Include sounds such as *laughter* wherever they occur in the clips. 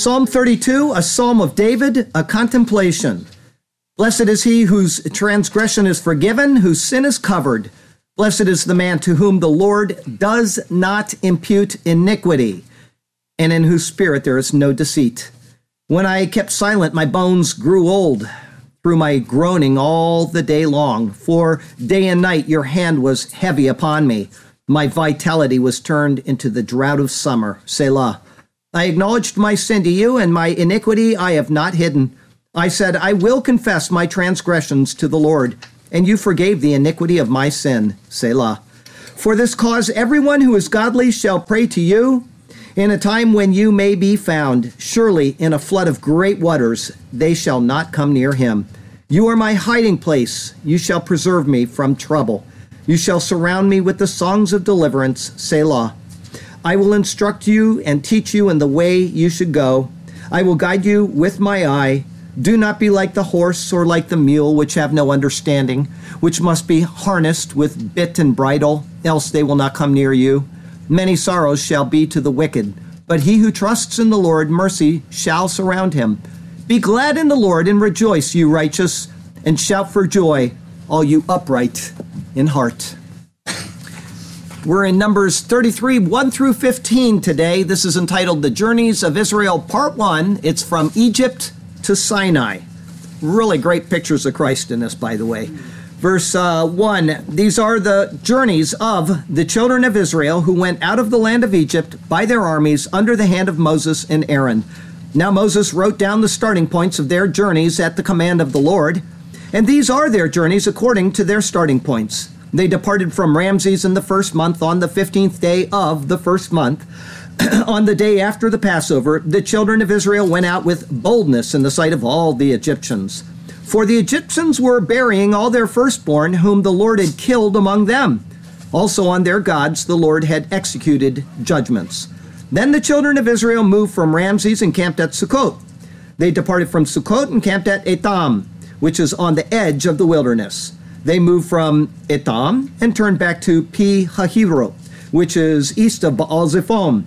Psalm 32, a psalm of David, a contemplation. Blessed is he whose transgression is forgiven, whose sin is covered. Blessed is the man to whom the Lord does not impute iniquity, and in whose spirit there is no deceit. When I kept silent, my bones grew old through my groaning all the day long. For day and night your hand was heavy upon me. My vitality was turned into the drought of summer. Selah. I acknowledged my sin to you, and my iniquity I have not hidden. I said, I will confess my transgressions to the Lord, and you forgave the iniquity of my sin. Selah. For this cause, everyone who is godly shall pray to you in a time when you may be found. Surely, in a flood of great waters, they shall not come near him. You are my hiding place. You shall preserve me from trouble. You shall surround me with the songs of deliverance. Selah. I will instruct you and teach you in the way you should go. I will guide you with my eye. Do not be like the horse or like the mule, which have no understanding, which must be harnessed with bit and bridle, else they will not come near you. Many sorrows shall be to the wicked, but he who trusts in the Lord, mercy shall surround him. Be glad in the Lord and rejoice, you righteous, and shout for joy, all you upright in heart. We're in Numbers 33, 1 through 15 today. This is entitled The Journeys of Israel, Part 1. It's from Egypt to Sinai. Really great pictures of Christ in this, by the way. Verse uh, 1 These are the journeys of the children of Israel who went out of the land of Egypt by their armies under the hand of Moses and Aaron. Now Moses wrote down the starting points of their journeys at the command of the Lord, and these are their journeys according to their starting points. They departed from Ramses in the first month on the 15th day of the first month. *clears throat* on the day after the Passover, the children of Israel went out with boldness in the sight of all the Egyptians. For the Egyptians were burying all their firstborn, whom the Lord had killed among them. Also on their gods the Lord had executed judgments. Then the children of Israel moved from Ramses and camped at Sukkot. They departed from Sukkot and camped at Etam, which is on the edge of the wilderness. They moved from Etam and turned back to Pi Hahiro, which is east of Baal Zephon,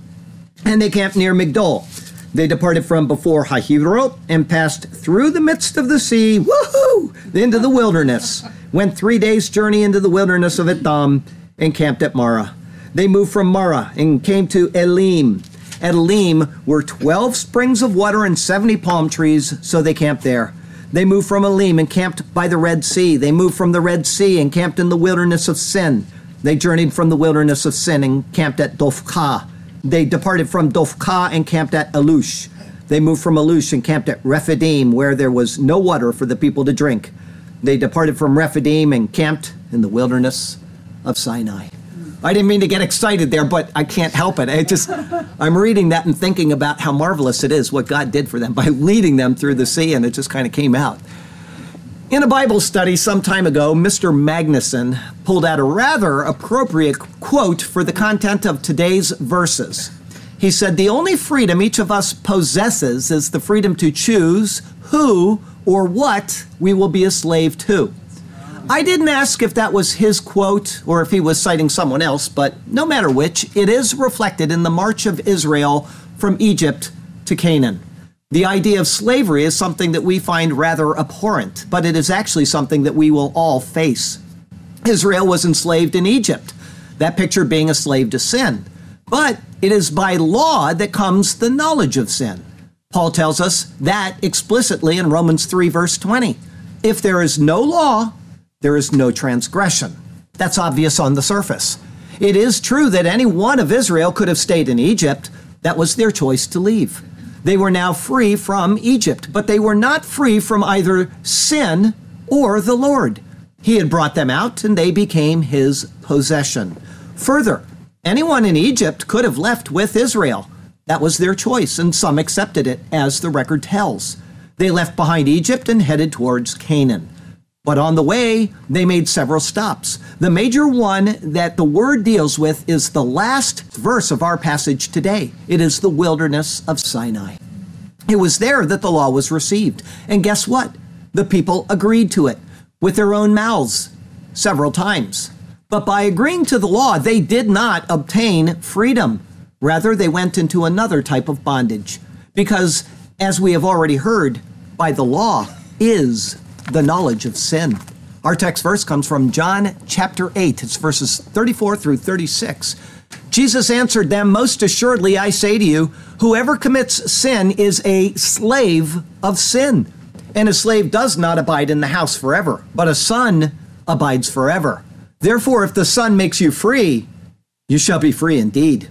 and they camped near Migdol. They departed from before Hahiro and passed through the midst of the sea, woohoo, into the wilderness. Went three days' journey into the wilderness of Etam and camped at Marah. They moved from Marah and came to Elim. At Elim were 12 springs of water and 70 palm trees, so they camped there. They moved from Elim and camped by the Red Sea. They moved from the Red Sea and camped in the wilderness of Sin. They journeyed from the wilderness of Sin and camped at Dophkah. They departed from Dophkah and camped at Elush. They moved from Elush and camped at Rephidim, where there was no water for the people to drink. They departed from Rephidim and camped in the wilderness of Sinai. I didn't mean to get excited there, but I can't help it. I just, I'm reading that and thinking about how marvelous it is what God did for them by *laughs* leading them through the sea, and it just kind of came out. In a Bible study some time ago, Mr. Magnuson pulled out a rather appropriate quote for the content of today's verses. He said, The only freedom each of us possesses is the freedom to choose who or what we will be a slave to. I didn't ask if that was his quote or if he was citing someone else, but no matter which, it is reflected in the march of Israel from Egypt to Canaan. The idea of slavery is something that we find rather abhorrent, but it is actually something that we will all face. Israel was enslaved in Egypt, that picture being a slave to sin. But it is by law that comes the knowledge of sin. Paul tells us that explicitly in Romans 3, verse 20. If there is no law, there is no transgression. That's obvious on the surface. It is true that any one of Israel could have stayed in Egypt. That was their choice to leave. They were now free from Egypt, but they were not free from either sin or the Lord. He had brought them out and they became his possession. Further, anyone in Egypt could have left with Israel. That was their choice, and some accepted it, as the record tells. They left behind Egypt and headed towards Canaan. But on the way, they made several stops. The major one that the word deals with is the last verse of our passage today. It is the wilderness of Sinai. It was there that the law was received. And guess what? The people agreed to it with their own mouths several times. But by agreeing to the law, they did not obtain freedom. Rather, they went into another type of bondage. Because, as we have already heard, by the law is the knowledge of sin. Our text verse comes from John chapter 8. It's verses 34 through 36. Jesus answered them, Most assuredly, I say to you, whoever commits sin is a slave of sin. And a slave does not abide in the house forever, but a son abides forever. Therefore, if the Son makes you free, you shall be free indeed.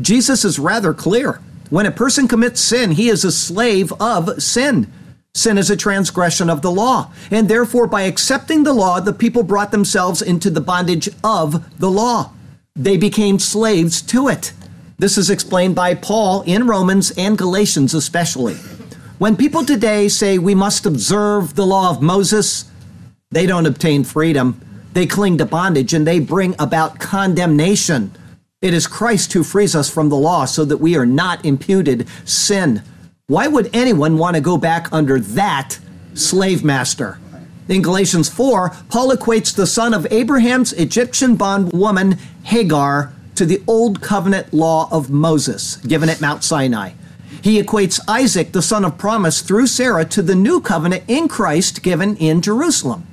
Jesus is rather clear. When a person commits sin, he is a slave of sin. Sin is a transgression of the law. And therefore, by accepting the law, the people brought themselves into the bondage of the law. They became slaves to it. This is explained by Paul in Romans and Galatians, especially. When people today say we must observe the law of Moses, they don't obtain freedom. They cling to bondage and they bring about condemnation. It is Christ who frees us from the law so that we are not imputed sin. Why would anyone want to go back under that slave master? In Galatians 4, Paul equates the son of Abraham's Egyptian bondwoman Hagar to the old covenant law of Moses given at Mount Sinai. He equates Isaac, the son of promise, through Sarah to the new covenant in Christ given in Jerusalem.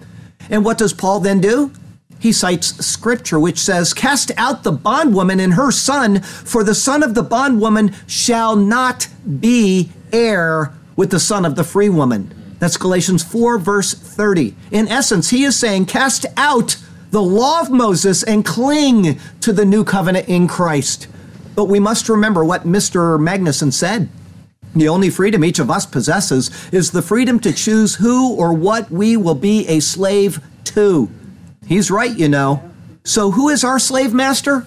And what does Paul then do? He cites scripture which says, Cast out the bondwoman and her son, for the son of the bondwoman shall not be heir with the son of the free woman. That's Galatians 4, verse 30. In essence, he is saying, Cast out the law of Moses and cling to the new covenant in Christ. But we must remember what Mr. Magnuson said. The only freedom each of us possesses is the freedom to choose who or what we will be a slave to. He's right, you know. So, who is our slave master?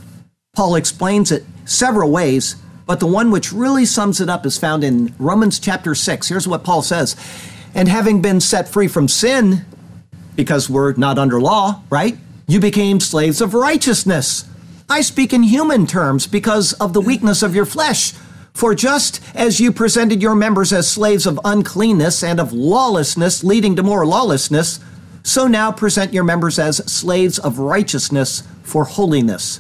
Paul explains it several ways, but the one which really sums it up is found in Romans chapter 6. Here's what Paul says And having been set free from sin, because we're not under law, right? You became slaves of righteousness. I speak in human terms because of the weakness of your flesh. For just as you presented your members as slaves of uncleanness and of lawlessness, leading to more lawlessness, so now present your members as slaves of righteousness for holiness.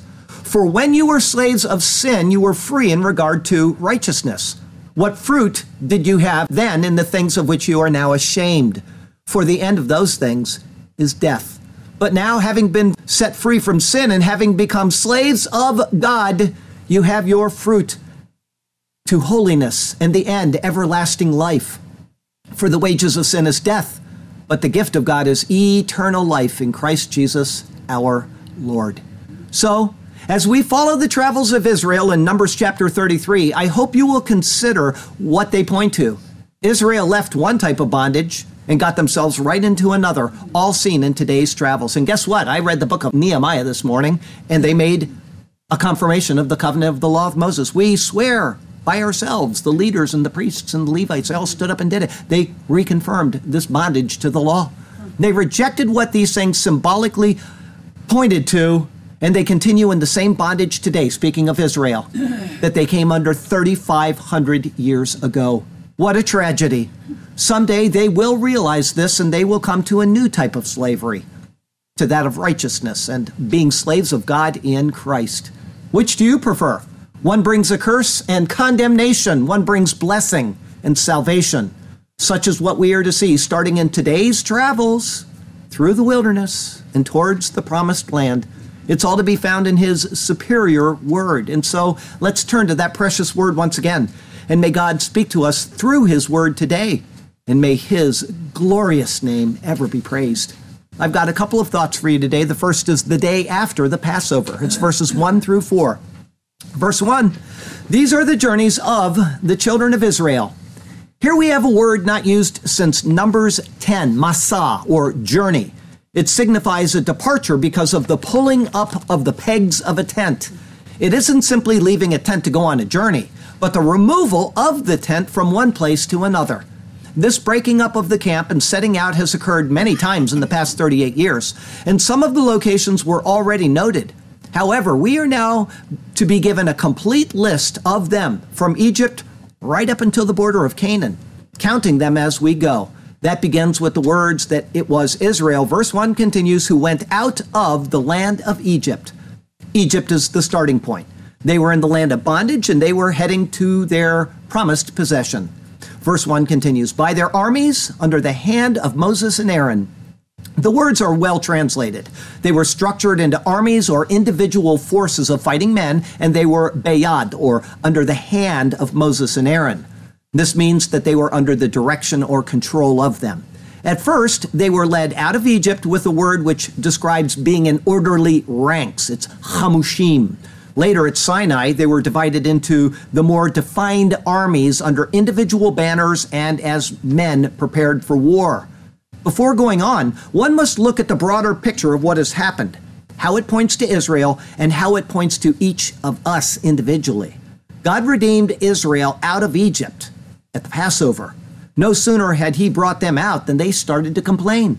For when you were slaves of sin, you were free in regard to righteousness. What fruit did you have then in the things of which you are now ashamed? For the end of those things is death. But now, having been set free from sin and having become slaves of God, you have your fruit to holiness and the end, everlasting life. For the wages of sin is death, but the gift of God is eternal life in Christ Jesus our Lord. So, as we follow the travels of Israel in Numbers chapter 33, I hope you will consider what they point to. Israel left one type of bondage and got themselves right into another, all seen in today's travels. And guess what? I read the book of Nehemiah this morning, and they made a confirmation of the covenant of the law of Moses. We swear by ourselves. The leaders and the priests and the Levites all stood up and did it. They reconfirmed this bondage to the law. They rejected what these things symbolically pointed to, and they continue in the same bondage today, speaking of Israel, *sighs* that they came under 3,500 years ago. What a tragedy. Someday they will realize this and they will come to a new type of slavery, to that of righteousness and being slaves of God in Christ. Which do you prefer? One brings a curse and condemnation, one brings blessing and salvation. Such is what we are to see starting in today's travels through the wilderness and towards the promised land. It's all to be found in His superior word. And so let's turn to that precious word once again. And may God speak to us through His word today. And may His glorious name ever be praised. I've got a couple of thoughts for you today. The first is the day after the Passover. It's verses 1 through 4. Verse 1 These are the journeys of the children of Israel. Here we have a word not used since Numbers 10, masa, or journey. It signifies a departure because of the pulling up of the pegs of a tent. It isn't simply leaving a tent to go on a journey, but the removal of the tent from one place to another. This breaking up of the camp and setting out has occurred many times in the past 38 years, and some of the locations were already noted. However, we are now to be given a complete list of them from Egypt right up until the border of Canaan, counting them as we go. That begins with the words that it was Israel. Verse 1 continues, who went out of the land of Egypt. Egypt is the starting point. They were in the land of bondage and they were heading to their promised possession. Verse 1 continues, by their armies under the hand of Moses and Aaron. The words are well translated. They were structured into armies or individual forces of fighting men, and they were bayad, or under the hand of Moses and Aaron. This means that they were under the direction or control of them. At first, they were led out of Egypt with a word which describes being in orderly ranks. It's hamushim. Later at Sinai, they were divided into the more defined armies under individual banners and as men prepared for war. Before going on, one must look at the broader picture of what has happened, how it points to Israel, and how it points to each of us individually. God redeemed Israel out of Egypt at the Passover. No sooner had he brought them out than they started to complain.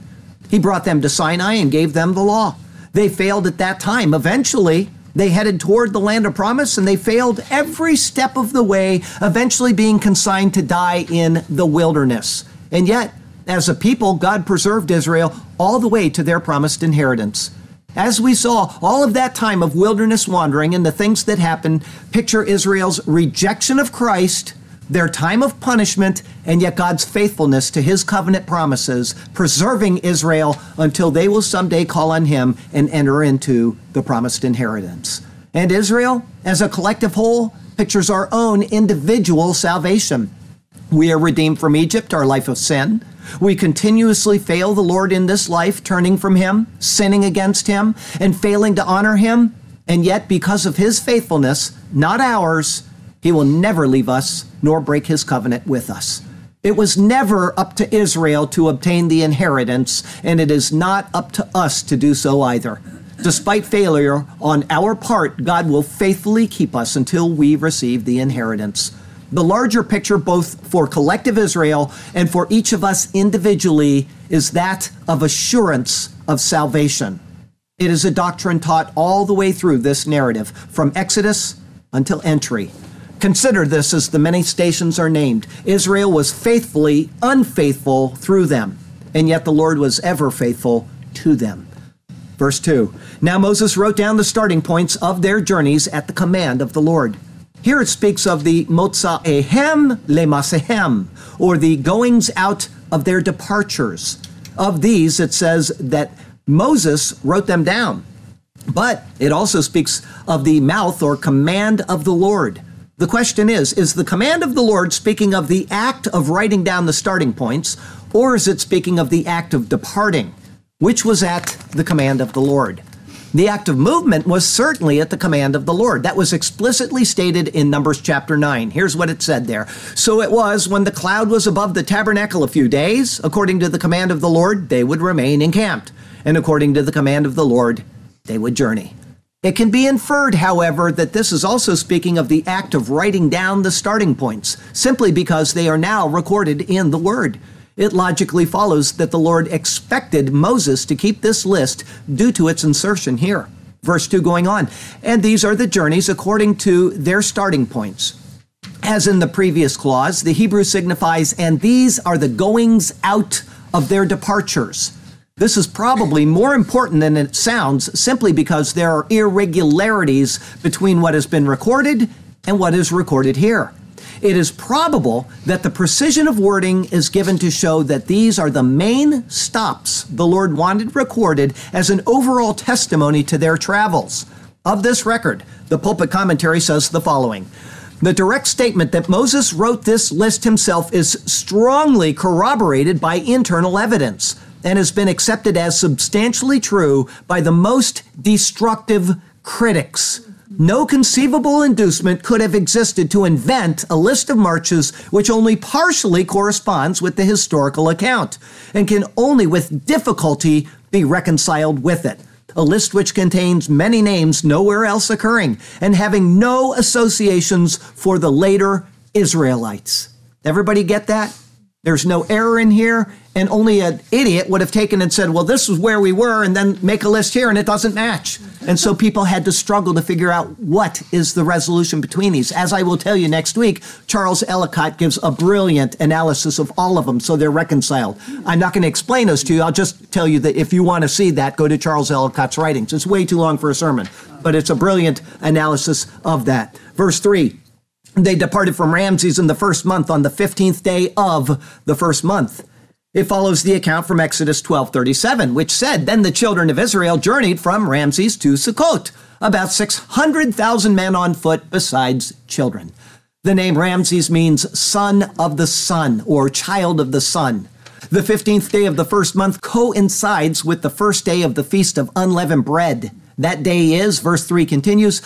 He brought them to Sinai and gave them the law. They failed at that time. Eventually, they headed toward the land of promise and they failed every step of the way, eventually being consigned to die in the wilderness. And yet, as a people, God preserved Israel all the way to their promised inheritance. As we saw, all of that time of wilderness wandering and the things that happened picture Israel's rejection of Christ, their time of punishment, and yet God's faithfulness to his covenant promises, preserving Israel until they will someday call on him and enter into the promised inheritance. And Israel, as a collective whole, pictures our own individual salvation. We are redeemed from Egypt, our life of sin. We continuously fail the Lord in this life, turning from Him, sinning against Him, and failing to honor Him. And yet, because of His faithfulness, not ours, He will never leave us nor break His covenant with us. It was never up to Israel to obtain the inheritance, and it is not up to us to do so either. Despite failure on our part, God will faithfully keep us until we receive the inheritance. The larger picture, both for collective Israel and for each of us individually, is that of assurance of salvation. It is a doctrine taught all the way through this narrative, from Exodus until entry. Consider this as the many stations are named. Israel was faithfully unfaithful through them, and yet the Lord was ever faithful to them. Verse 2 Now Moses wrote down the starting points of their journeys at the command of the Lord. Here it speaks of the motzaehem lemasehem, or the goings out of their departures. Of these, it says that Moses wrote them down. But it also speaks of the mouth or command of the Lord. The question is Is the command of the Lord speaking of the act of writing down the starting points, or is it speaking of the act of departing, which was at the command of the Lord? The act of movement was certainly at the command of the Lord. That was explicitly stated in Numbers chapter 9. Here's what it said there. So it was when the cloud was above the tabernacle a few days, according to the command of the Lord, they would remain encamped. And according to the command of the Lord, they would journey. It can be inferred, however, that this is also speaking of the act of writing down the starting points, simply because they are now recorded in the Word it logically follows that the Lord expected Moses to keep this list due to its insertion here. Verse 2 going on, and these are the journeys according to their starting points. As in the previous clause, the Hebrew signifies, and these are the goings out of their departures. This is probably more important than it sounds simply because there are irregularities between what has been recorded and what is recorded here. It is probable that the precision of wording is given to show that these are the main stops the Lord wanted recorded as an overall testimony to their travels. Of this record, the pulpit commentary says the following. The direct statement that Moses wrote this list himself is strongly corroborated by internal evidence and has been accepted as substantially true by the most destructive critics. No conceivable inducement could have existed to invent a list of marches which only partially corresponds with the historical account and can only with difficulty be reconciled with it. A list which contains many names nowhere else occurring and having no associations for the later Israelites. Everybody get that? There's no error in here, and only an idiot would have taken and said, well, this is where we were, and then make a list here, and it doesn't match. And so people had to struggle to figure out what is the resolution between these. As I will tell you next week, Charles Ellicott gives a brilliant analysis of all of them, so they're reconciled. I'm not going to explain those to you. I'll just tell you that if you want to see that, go to Charles Ellicott's writings. It's way too long for a sermon, but it's a brilliant analysis of that. Verse 3 they departed from Ramses in the first month on the 15th day of the first month. It follows the account from Exodus 12:37, which said, "Then the children of Israel journeyed from Ramses to Sukkot, about 600,000 men on foot besides children." The name Ramses means son of the sun or child of the sun. The 15th day of the first month coincides with the first day of the feast of unleavened bread. That day is, verse 3 continues,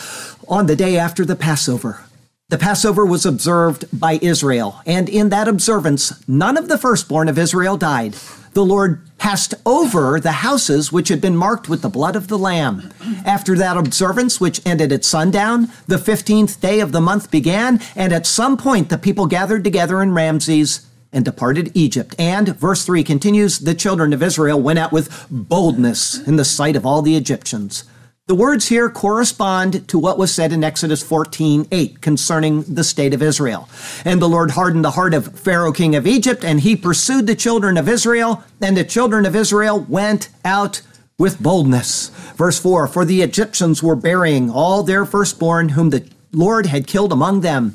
on the day after the Passover. The Passover was observed by Israel, and in that observance, none of the firstborn of Israel died. The Lord passed over the houses which had been marked with the blood of the Lamb. After that observance, which ended at sundown, the 15th day of the month began, and at some point the people gathered together in Ramses and departed Egypt. And, verse 3 continues, the children of Israel went out with boldness in the sight of all the Egyptians. The words here correspond to what was said in Exodus 14 8 concerning the state of Israel. And the Lord hardened the heart of Pharaoh, king of Egypt, and he pursued the children of Israel, and the children of Israel went out with boldness. Verse 4 For the Egyptians were burying all their firstborn, whom the Lord had killed among them.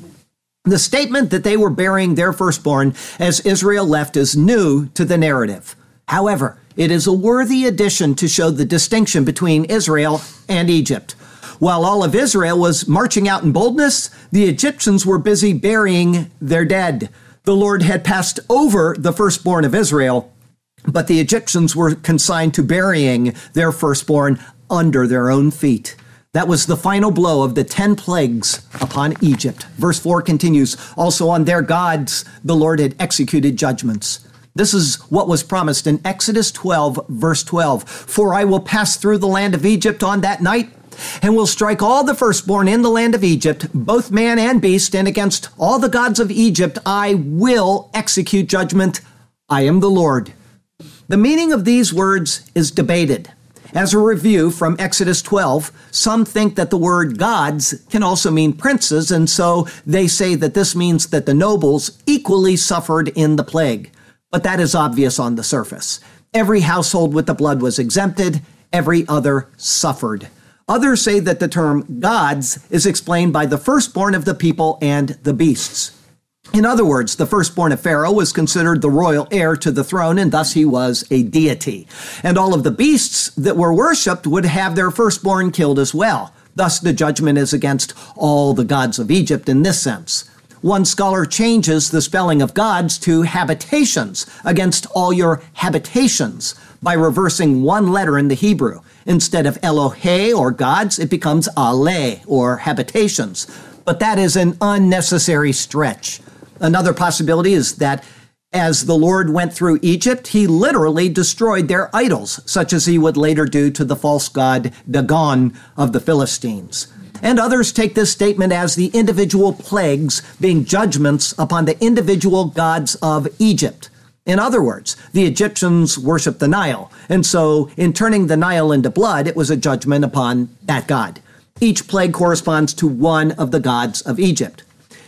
The statement that they were burying their firstborn as Israel left is new to the narrative. However, it is a worthy addition to show the distinction between Israel and Egypt. While all of Israel was marching out in boldness, the Egyptians were busy burying their dead. The Lord had passed over the firstborn of Israel, but the Egyptians were consigned to burying their firstborn under their own feet. That was the final blow of the 10 plagues upon Egypt. Verse 4 continues Also on their gods the Lord had executed judgments. This is what was promised in Exodus 12, verse 12. For I will pass through the land of Egypt on that night, and will strike all the firstborn in the land of Egypt, both man and beast, and against all the gods of Egypt I will execute judgment. I am the Lord. The meaning of these words is debated. As a review from Exodus 12, some think that the word gods can also mean princes, and so they say that this means that the nobles equally suffered in the plague but that is obvious on the surface. Every household with the blood was exempted, every other suffered. Others say that the term gods is explained by the firstborn of the people and the beasts. In other words, the firstborn of Pharaoh was considered the royal heir to the throne, and thus he was a deity. And all of the beasts that were worshipped would have their firstborn killed as well. Thus, the judgment is against all the gods of Egypt in this sense. One scholar changes the spelling of gods to habitations against all your habitations by reversing one letter in the Hebrew. Instead of Elohe or gods, it becomes Ale or habitations. But that is an unnecessary stretch. Another possibility is that as the Lord went through Egypt, he literally destroyed their idols, such as he would later do to the false god Dagon of the Philistines. And others take this statement as the individual plagues being judgments upon the individual gods of Egypt. In other words, the Egyptians worshiped the Nile, and so in turning the Nile into blood, it was a judgment upon that god. Each plague corresponds to one of the gods of Egypt.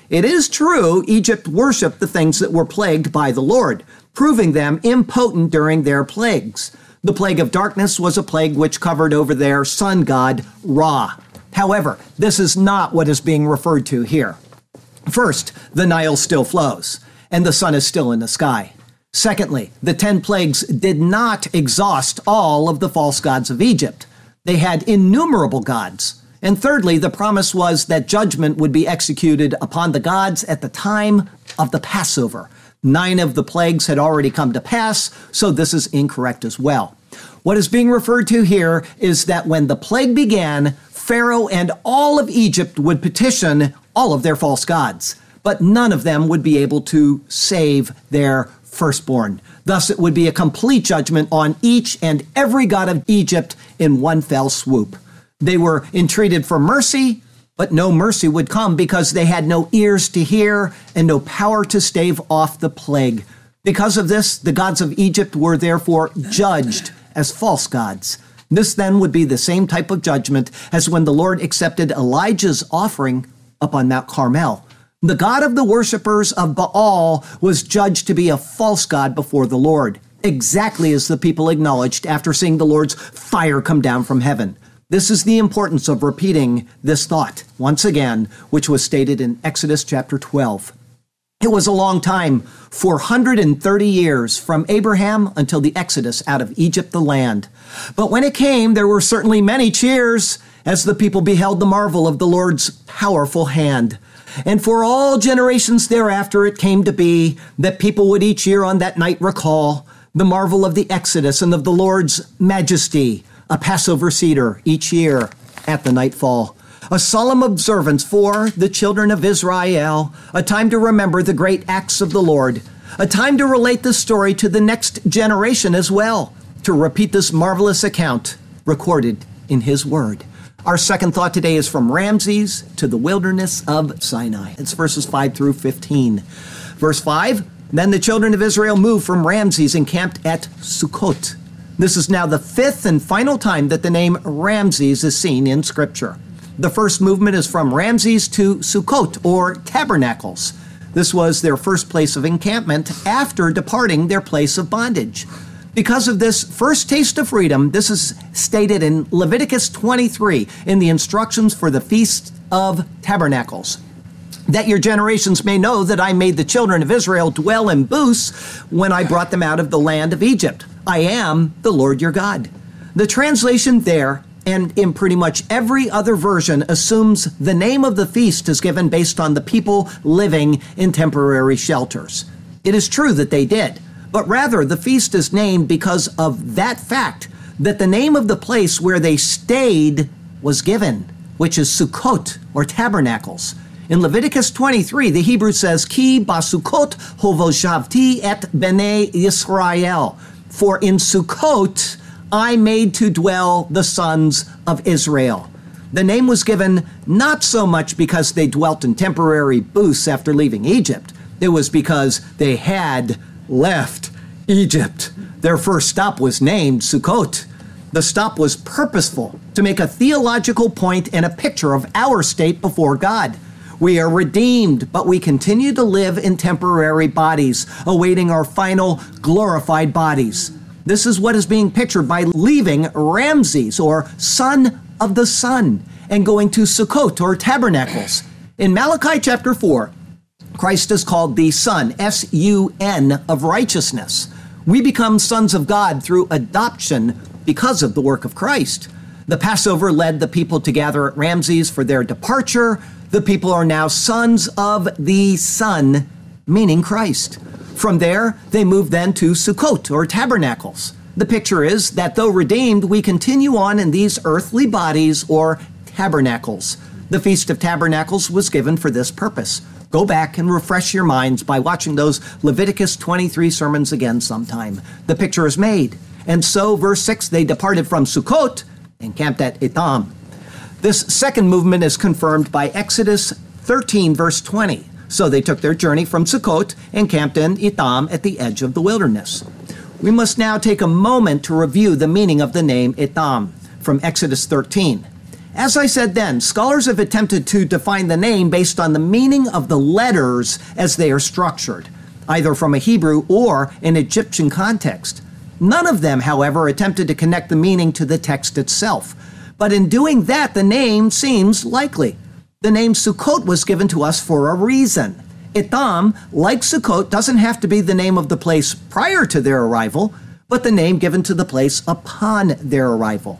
It is true Egypt worshiped the things that were plagued by the Lord, proving them impotent during their plagues. The plague of darkness was a plague which covered over their sun god, Ra. However, this is not what is being referred to here. First, the Nile still flows, and the sun is still in the sky. Secondly, the ten plagues did not exhaust all of the false gods of Egypt. They had innumerable gods. And thirdly, the promise was that judgment would be executed upon the gods at the time of the Passover. Nine of the plagues had already come to pass, so this is incorrect as well. What is being referred to here is that when the plague began, Pharaoh and all of Egypt would petition all of their false gods, but none of them would be able to save their firstborn. Thus, it would be a complete judgment on each and every god of Egypt in one fell swoop. They were entreated for mercy, but no mercy would come because they had no ears to hear and no power to stave off the plague. Because of this, the gods of Egypt were therefore judged as false gods. This then would be the same type of judgment as when the Lord accepted Elijah's offering upon Mount Carmel. The God of the worshippers of Baal was judged to be a false God before the Lord, exactly as the people acknowledged after seeing the Lord's fire come down from heaven. This is the importance of repeating this thought once again, which was stated in Exodus chapter 12. It was a long time, 430 years from Abraham until the exodus out of Egypt, the land. But when it came, there were certainly many cheers as the people beheld the marvel of the Lord's powerful hand. And for all generations thereafter, it came to be that people would each year on that night recall the marvel of the Exodus and of the Lord's majesty, a Passover seder each year at the nightfall a solemn observance for the children of Israel, a time to remember the great acts of the Lord, a time to relate the story to the next generation as well, to repeat this marvelous account recorded in His Word. Our second thought today is from Ramses to the wilderness of Sinai. It's verses 5 through 15. Verse 5 Then the children of Israel moved from Ramses and camped at Sukkot. This is now the fifth and final time that the name Ramses is seen in Scripture. The first movement is from Ramses to Sukkot, or tabernacles. This was their first place of encampment after departing their place of bondage. Because of this first taste of freedom, this is stated in Leviticus 23 in the instructions for the Feast of Tabernacles. That your generations may know that I made the children of Israel dwell in booths when I brought them out of the land of Egypt. I am the Lord your God. The translation there and in pretty much every other version assumes the name of the feast is given based on the people living in temporary shelters. It is true that they did, but rather the feast is named because of that fact that the name of the place where they stayed was given, which is Sukkot or tabernacles. In Leviticus 23, the Hebrew says, Ki basukot hovoshavti et bene Israel. For in Sukkot I made to dwell the sons of Israel. The name was given not so much because they dwelt in temporary booths after leaving Egypt, it was because they had left Egypt. Their first stop was named Sukkot. The stop was purposeful to make a theological point and a picture of our state before God. We are redeemed, but we continue to live in temporary bodies, awaiting our final glorified bodies. This is what is being pictured by leaving Ramses, or son of the sun, and going to Sukkot, or tabernacles. In Malachi chapter 4, Christ is called the Son, S U N, of righteousness. We become sons of God through adoption because of the work of Christ. The Passover led the people to gather at Ramses for their departure. The people are now sons of the Son, meaning Christ. From there, they moved then to Sukkot, or tabernacles. The picture is that though redeemed, we continue on in these earthly bodies, or tabernacles. The Feast of Tabernacles was given for this purpose. Go back and refresh your minds by watching those Leviticus 23 sermons again sometime. The picture is made. And so, verse 6, they departed from Sukkot and camped at Etam. This second movement is confirmed by Exodus 13, verse 20. So they took their journey from Sukkot and camped in Etam at the edge of the wilderness. We must now take a moment to review the meaning of the name Etam from Exodus 13. As I said then, scholars have attempted to define the name based on the meaning of the letters as they are structured, either from a Hebrew or an Egyptian context. None of them, however, attempted to connect the meaning to the text itself. But in doing that, the name seems likely. The name Sukkot was given to us for a reason. Etam, like Sukkot, doesn't have to be the name of the place prior to their arrival, but the name given to the place upon their arrival.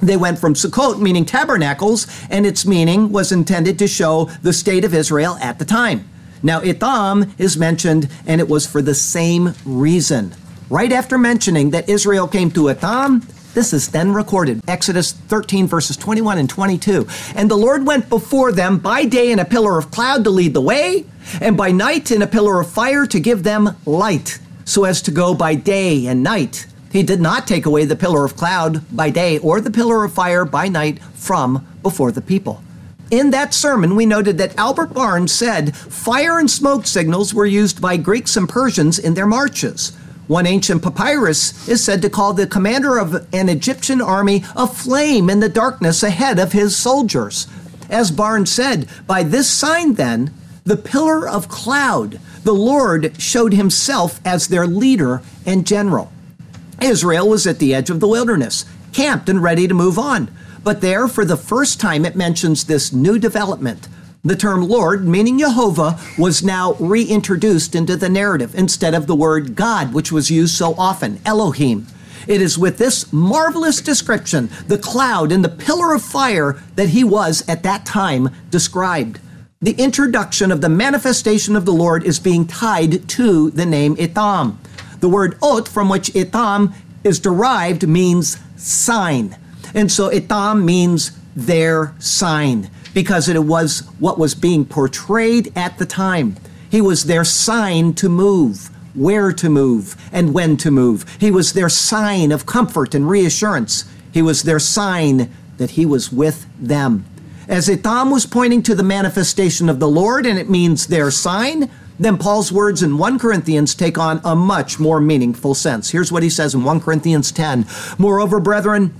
They went from Sukkot, meaning tabernacles, and its meaning was intended to show the state of Israel at the time. Now, Etam is mentioned, and it was for the same reason. Right after mentioning that Israel came to Etam, this is then recorded. Exodus 13, verses 21 and 22. And the Lord went before them by day in a pillar of cloud to lead the way, and by night in a pillar of fire to give them light, so as to go by day and night. He did not take away the pillar of cloud by day or the pillar of fire by night from before the people. In that sermon, we noted that Albert Barnes said fire and smoke signals were used by Greeks and Persians in their marches. One ancient papyrus is said to call the commander of an Egyptian army a flame in the darkness ahead of his soldiers. As Barnes said, by this sign, then, the pillar of cloud, the Lord showed himself as their leader and general. Israel was at the edge of the wilderness, camped and ready to move on. But there, for the first time, it mentions this new development. The term Lord, meaning Jehovah, was now reintroduced into the narrative instead of the word God, which was used so often, Elohim. It is with this marvelous description, the cloud and the pillar of fire, that he was at that time described. The introduction of the manifestation of the Lord is being tied to the name Etam. The word Ot, from which Etam is derived, means sign. And so Etam means their sign because it was what was being portrayed at the time. He was their sign to move, where to move, and when to move. He was their sign of comfort and reassurance. He was their sign that he was with them. As Etam was pointing to the manifestation of the Lord, and it means their sign, then Paul's words in 1 Corinthians take on a much more meaningful sense. Here's what he says in 1 Corinthians 10 Moreover, brethren,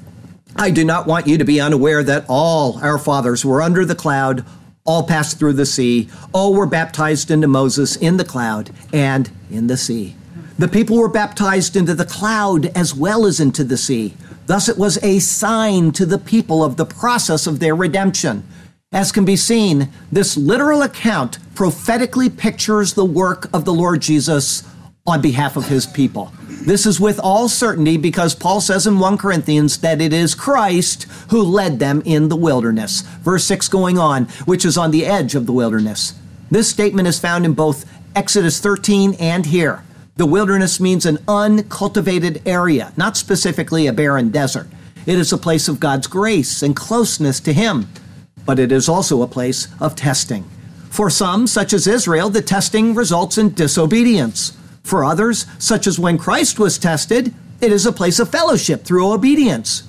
I do not want you to be unaware that all our fathers were under the cloud, all passed through the sea, all were baptized into Moses in the cloud and in the sea. The people were baptized into the cloud as well as into the sea. Thus, it was a sign to the people of the process of their redemption. As can be seen, this literal account prophetically pictures the work of the Lord Jesus on behalf of his people. This is with all certainty because Paul says in 1 Corinthians that it is Christ who led them in the wilderness. Verse 6 going on, which is on the edge of the wilderness. This statement is found in both Exodus 13 and here. The wilderness means an uncultivated area, not specifically a barren desert. It is a place of God's grace and closeness to Him but it is also a place of testing. For some, such as Israel, the testing results in disobedience. For others, such as when Christ was tested, it is a place of fellowship through obedience.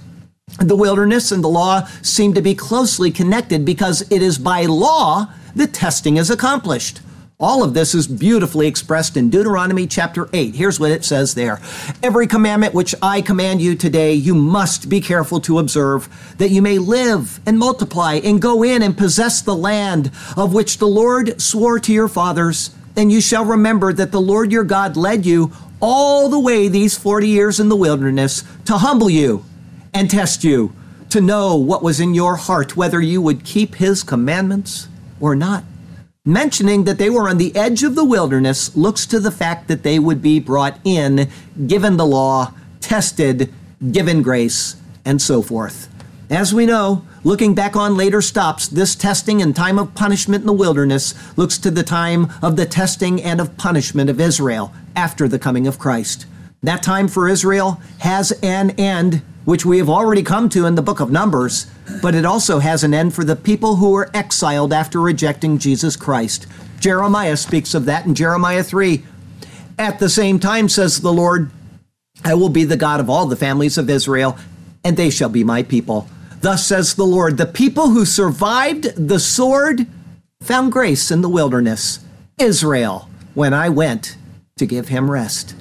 The wilderness and the law seem to be closely connected because it is by law that testing is accomplished. All of this is beautifully expressed in Deuteronomy chapter 8. Here's what it says there Every commandment which I command you today, you must be careful to observe, that you may live and multiply and go in and possess the land of which the Lord swore to your fathers. And you shall remember that the Lord your God led you all the way these 40 years in the wilderness to humble you and test you, to know what was in your heart, whether you would keep his commandments or not mentioning that they were on the edge of the wilderness looks to the fact that they would be brought in, given the law, tested, given grace, and so forth. As we know, looking back on later stops, this testing and time of punishment in the wilderness looks to the time of the testing and of punishment of Israel after the coming of Christ. That time for Israel has an end which we have already come to in the book of Numbers, but it also has an end for the people who were exiled after rejecting Jesus Christ. Jeremiah speaks of that in Jeremiah 3. At the same time, says the Lord, I will be the God of all the families of Israel, and they shall be my people. Thus says the Lord, the people who survived the sword found grace in the wilderness. Israel, when I went to give him rest.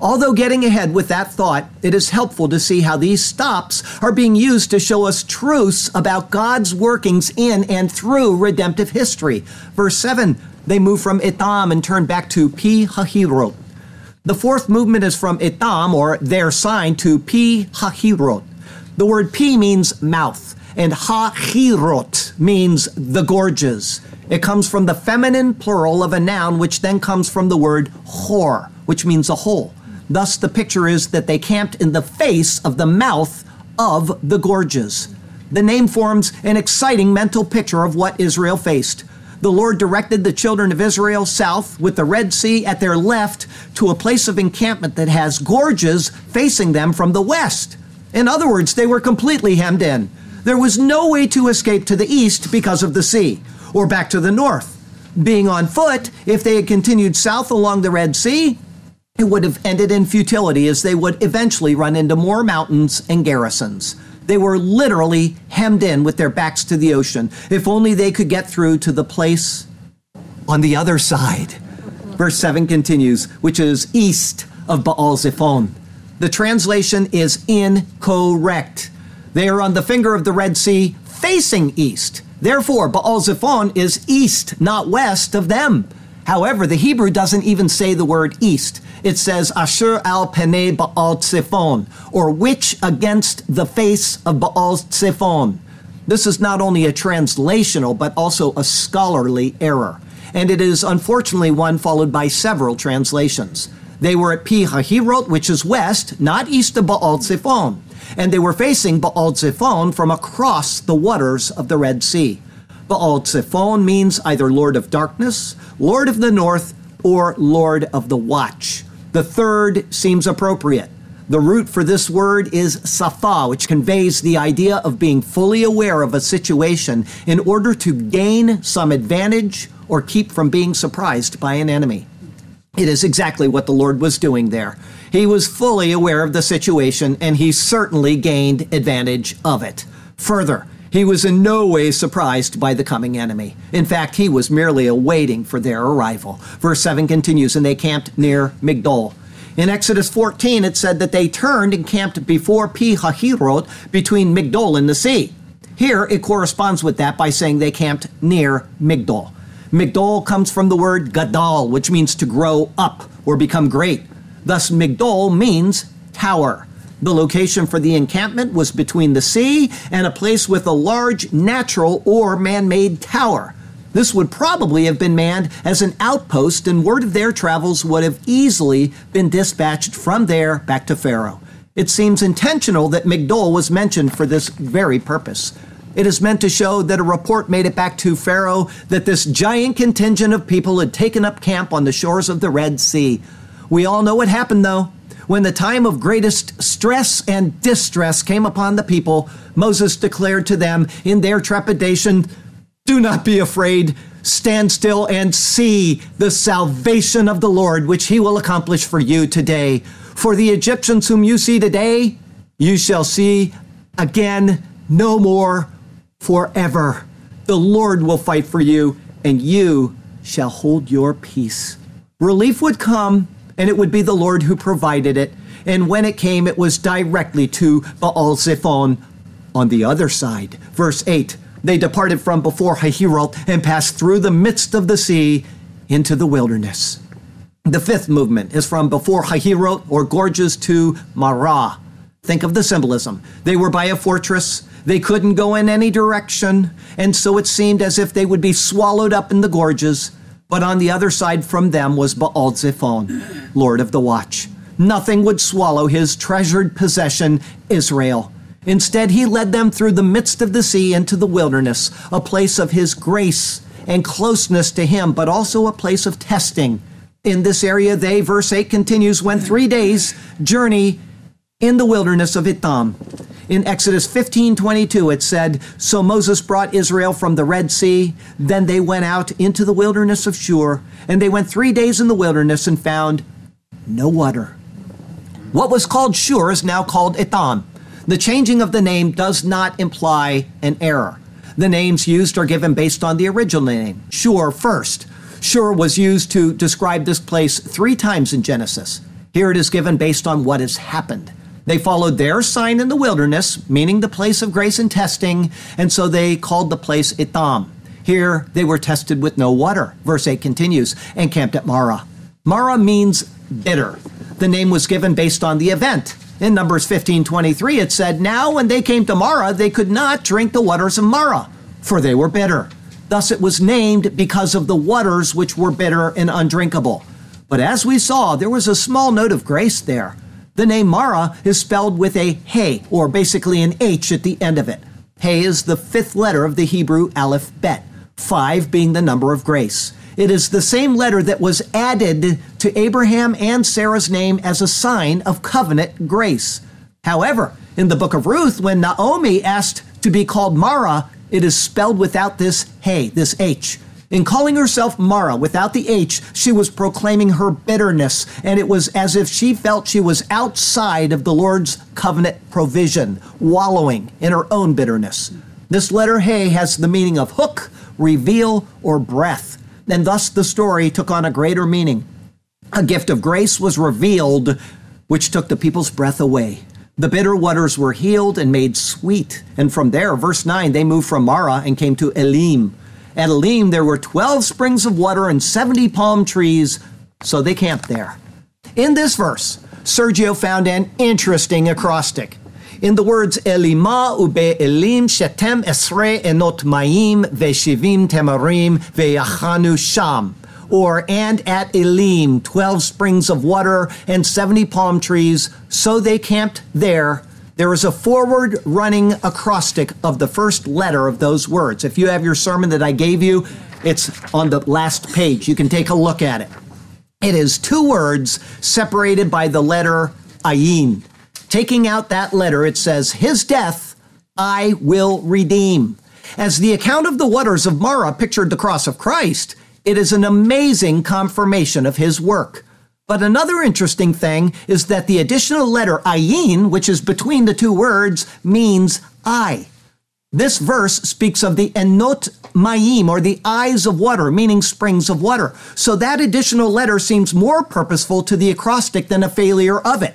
Although getting ahead with that thought, it is helpful to see how these stops are being used to show us truths about God's workings in and through redemptive history. Verse 7, they move from Etam and turn back to Pi Hahirot. The fourth movement is from Etam, or their sign, to Pi Hahirot. The word Pi means mouth, and Hahirot means the gorges. It comes from the feminine plural of a noun, which then comes from the word hor, which means a hole. Thus, the picture is that they camped in the face of the mouth of the gorges. The name forms an exciting mental picture of what Israel faced. The Lord directed the children of Israel south with the Red Sea at their left to a place of encampment that has gorges facing them from the west. In other words, they were completely hemmed in. There was no way to escape to the east because of the sea, or back to the north. Being on foot, if they had continued south along the Red Sea, it would have ended in futility as they would eventually run into more mountains and garrisons. They were literally hemmed in with their backs to the ocean. If only they could get through to the place on the other side. Verse 7 continues, which is east of Baal Zephon. The translation is incorrect. They are on the finger of the Red Sea facing east. Therefore, Baal Zephon is east, not west of them. However, the Hebrew doesn't even say the word east. It says Asher al Pene Baal Zephon, or which against the face of Baal Zephon. This is not only a translational, but also a scholarly error. And it is unfortunately one followed by several translations. They were at Pi Hahirot, which is west, not east of Baal Zephon and they were facing Baal Zephon from across the waters of the Red Sea. Baal Zephon means either Lord of Darkness, Lord of the North, or Lord of the Watch. The third seems appropriate. The root for this word is safa, which conveys the idea of being fully aware of a situation in order to gain some advantage or keep from being surprised by an enemy. It is exactly what the Lord was doing there. He was fully aware of the situation and he certainly gained advantage of it. Further, he was in no way surprised by the coming enemy. In fact, he was merely awaiting for their arrival. Verse 7 continues, and they camped near Migdol. In Exodus 14, it said that they turned and camped before Pi Hahirot between Migdol and the sea. Here, it corresponds with that by saying they camped near Migdol. Migdol comes from the word gadal, which means to grow up or become great. Thus, Migdol means tower. The location for the encampment was between the sea and a place with a large natural or man made tower. This would probably have been manned as an outpost, and word of their travels would have easily been dispatched from there back to Pharaoh. It seems intentional that Migdol was mentioned for this very purpose. It is meant to show that a report made it back to Pharaoh that this giant contingent of people had taken up camp on the shores of the Red Sea. We all know what happened, though. When the time of greatest stress and distress came upon the people, Moses declared to them in their trepidation, Do not be afraid. Stand still and see the salvation of the Lord, which he will accomplish for you today. For the Egyptians whom you see today, you shall see again no more forever. The Lord will fight for you, and you shall hold your peace. Relief would come and it would be the Lord who provided it. And when it came, it was directly to Baal Zephon on the other side. Verse 8 They departed from before Hahirot and passed through the midst of the sea into the wilderness. The fifth movement is from before Hahirot or gorges to Marah. Think of the symbolism. They were by a fortress. They couldn't go in any direction, and so it seemed as if they would be swallowed up in the gorges. But on the other side from them was Baal Zephon, Lord of the Watch. Nothing would swallow his treasured possession, Israel. Instead, he led them through the midst of the sea into the wilderness, a place of his grace and closeness to him, but also a place of testing. In this area, they, verse 8 continues, went three days' journey in the wilderness of Etam. In Exodus 15 22, it said, So Moses brought Israel from the Red Sea. Then they went out into the wilderness of Shur, and they went three days in the wilderness and found no water. What was called Shur is now called Etam. The changing of the name does not imply an error. The names used are given based on the original name, Shur first. Shur was used to describe this place three times in Genesis. Here it is given based on what has happened. They followed their sign in the wilderness, meaning the place of grace and testing, and so they called the place Etam. Here they were tested with no water. Verse 8 continues, and camped at Mara. Mara means bitter. The name was given based on the event. In Numbers 15:23 it said, "Now when they came to Mara, they could not drink the waters of Mara, for they were bitter." Thus it was named because of the waters which were bitter and undrinkable. But as we saw, there was a small note of grace there. The name Mara is spelled with a hey, or basically an H at the end of it. Hey is the fifth letter of the Hebrew Aleph Bet, five being the number of grace. It is the same letter that was added to Abraham and Sarah's name as a sign of covenant grace. However, in the book of Ruth, when Naomi asked to be called Mara, it is spelled without this hey, this H. In calling herself Mara without the H, she was proclaiming her bitterness, and it was as if she felt she was outside of the Lord's covenant provision, wallowing in her own bitterness. This letter Hey has the meaning of hook, reveal, or breath, and thus the story took on a greater meaning. A gift of grace was revealed, which took the people's breath away. The bitter waters were healed and made sweet. And from there, verse 9, they moved from Mara and came to Elim. At Elim, there were 12 springs of water and 70 palm trees, so they camped there. In this verse, Sergio found an interesting acrostic. In the words Elima ube Elim shetem esre enot mayim veshivim temarim veyachanu sham, or and at Elim, 12 springs of water and 70 palm trees, so they camped there there is a forward running acrostic of the first letter of those words. If you have your sermon that I gave you, it's on the last page. You can take a look at it. It is two words separated by the letter ayin. Taking out that letter, it says, His death I will redeem. As the account of the waters of Mara pictured the cross of Christ, it is an amazing confirmation of his work. But another interesting thing is that the additional letter ayin, which is between the two words, means eye. This verse speaks of the enot mayim, or the eyes of water, meaning springs of water. So that additional letter seems more purposeful to the acrostic than a failure of it.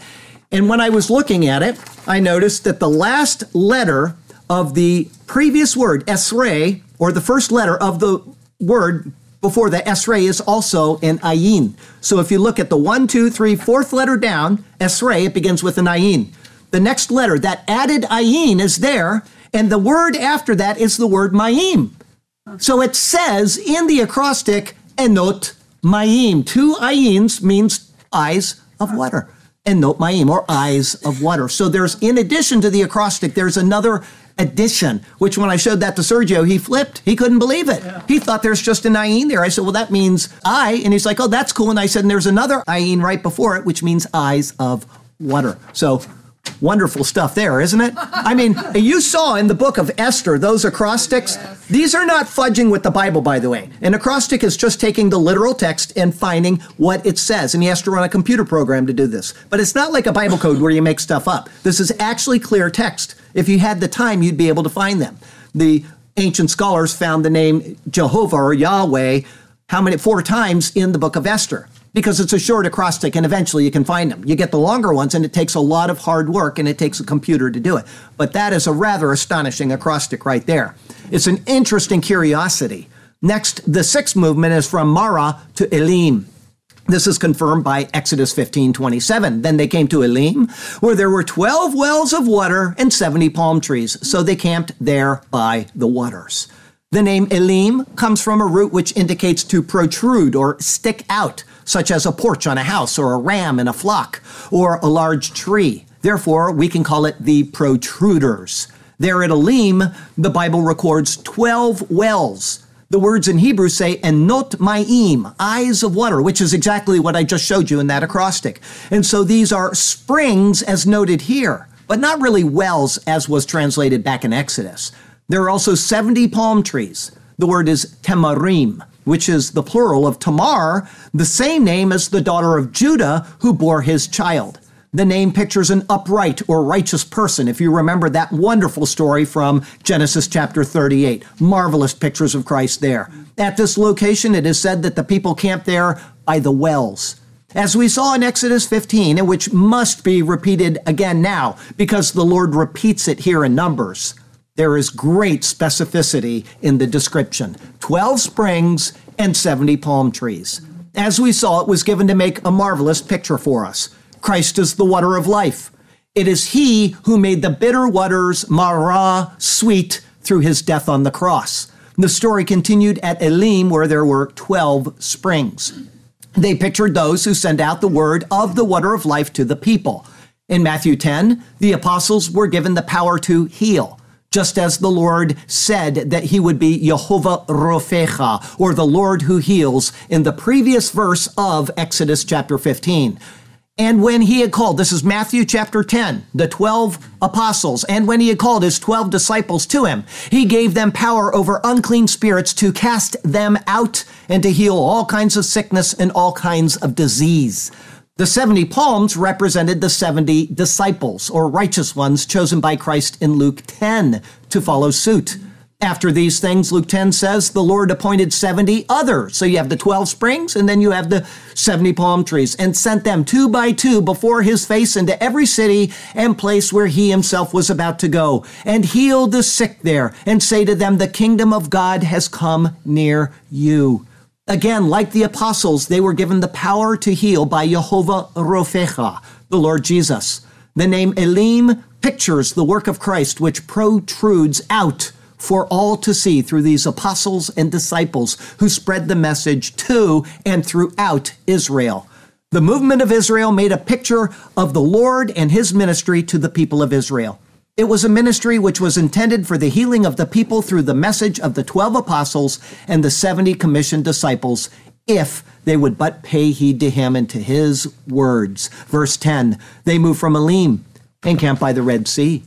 And when I was looking at it, I noticed that the last letter of the previous word, esre, or the first letter of the word before the esre is also an ayin. So if you look at the one, two, three, fourth letter down, esre, it begins with an ayin. The next letter, that added ayin is there, and the word after that is the word mayim. So it says in the acrostic, enot mayim. Two ayins means eyes of water. Enot mayim, or eyes of water. So there's, in addition to the acrostic, there's another addition, which when I showed that to Sergio, he flipped. He couldn't believe it. Yeah. He thought there's just an ayin there. I said, well, that means I. And he's like, oh, that's cool. And I said, and there's another ayin right before it, which means eyes of water. So wonderful stuff there, isn't it? I mean, *laughs* you saw in the book of Esther those acrostics. Yes. These are not fudging with the Bible, by the way. An acrostic is just taking the literal text and finding what it says. And he has to run a computer program to do this. But it's not like a Bible code where you make stuff up. This is actually clear text. If you had the time, you'd be able to find them. The ancient scholars found the name Jehovah or Yahweh how many four times in the book of Esther because it's a short acrostic and eventually you can find them. You get the longer ones and it takes a lot of hard work and it takes a computer to do it. But that is a rather astonishing acrostic right there. It's an interesting curiosity. Next, the sixth movement is from Mara to Elim. This is confirmed by Exodus 15 27. Then they came to Elim, where there were 12 wells of water and 70 palm trees. So they camped there by the waters. The name Elim comes from a root which indicates to protrude or stick out such as a porch on a house or a ram in a flock or a large tree. Therefore, we can call it the protruders. There at Elim, the Bible records 12 wells. The words in Hebrew say, enot mayim, eyes of water, which is exactly what I just showed you in that acrostic. And so these are springs as noted here, but not really wells as was translated back in Exodus. There are also 70 palm trees. The word is temarim which is the plural of Tamar, the same name as the daughter of Judah who bore his child. The name pictures an upright or righteous person, if you remember that wonderful story from Genesis chapter 38. Marvelous pictures of Christ there. At this location, it is said that the people camped there by the wells. As we saw in Exodus 15, and which must be repeated again now, because the Lord repeats it here in Numbers. There is great specificity in the description 12 springs and 70 palm trees. As we saw, it was given to make a marvelous picture for us. Christ is the water of life. It is He who made the bitter waters Mara sweet through His death on the cross. The story continued at Elim, where there were 12 springs. They pictured those who send out the word of the water of life to the people. In Matthew 10, the apostles were given the power to heal just as the Lord said that he would be Jehovah Rophecha, or the Lord who heals, in the previous verse of Exodus chapter 15. And when he had called, this is Matthew chapter 10, the 12 apostles, and when he had called his 12 disciples to him, he gave them power over unclean spirits to cast them out and to heal all kinds of sickness and all kinds of disease. The 70 palms represented the 70 disciples or righteous ones chosen by Christ in Luke 10 to follow suit. After these things, Luke 10 says, the Lord appointed 70 others. So you have the 12 springs and then you have the 70 palm trees and sent them two by two before his face into every city and place where he himself was about to go and heal the sick there and say to them, the kingdom of God has come near you. Again, like the apostles, they were given the power to heal by Jehovah Rophecha, the Lord Jesus. The name Elim pictures the work of Christ, which protrudes out for all to see through these apostles and disciples who spread the message to and throughout Israel. The movement of Israel made a picture of the Lord and his ministry to the people of Israel. It was a ministry which was intended for the healing of the people through the message of the 12 apostles and the 70 commissioned disciples, if they would but pay heed to him and to his words. Verse 10 They moved from Elim and camped by the Red Sea.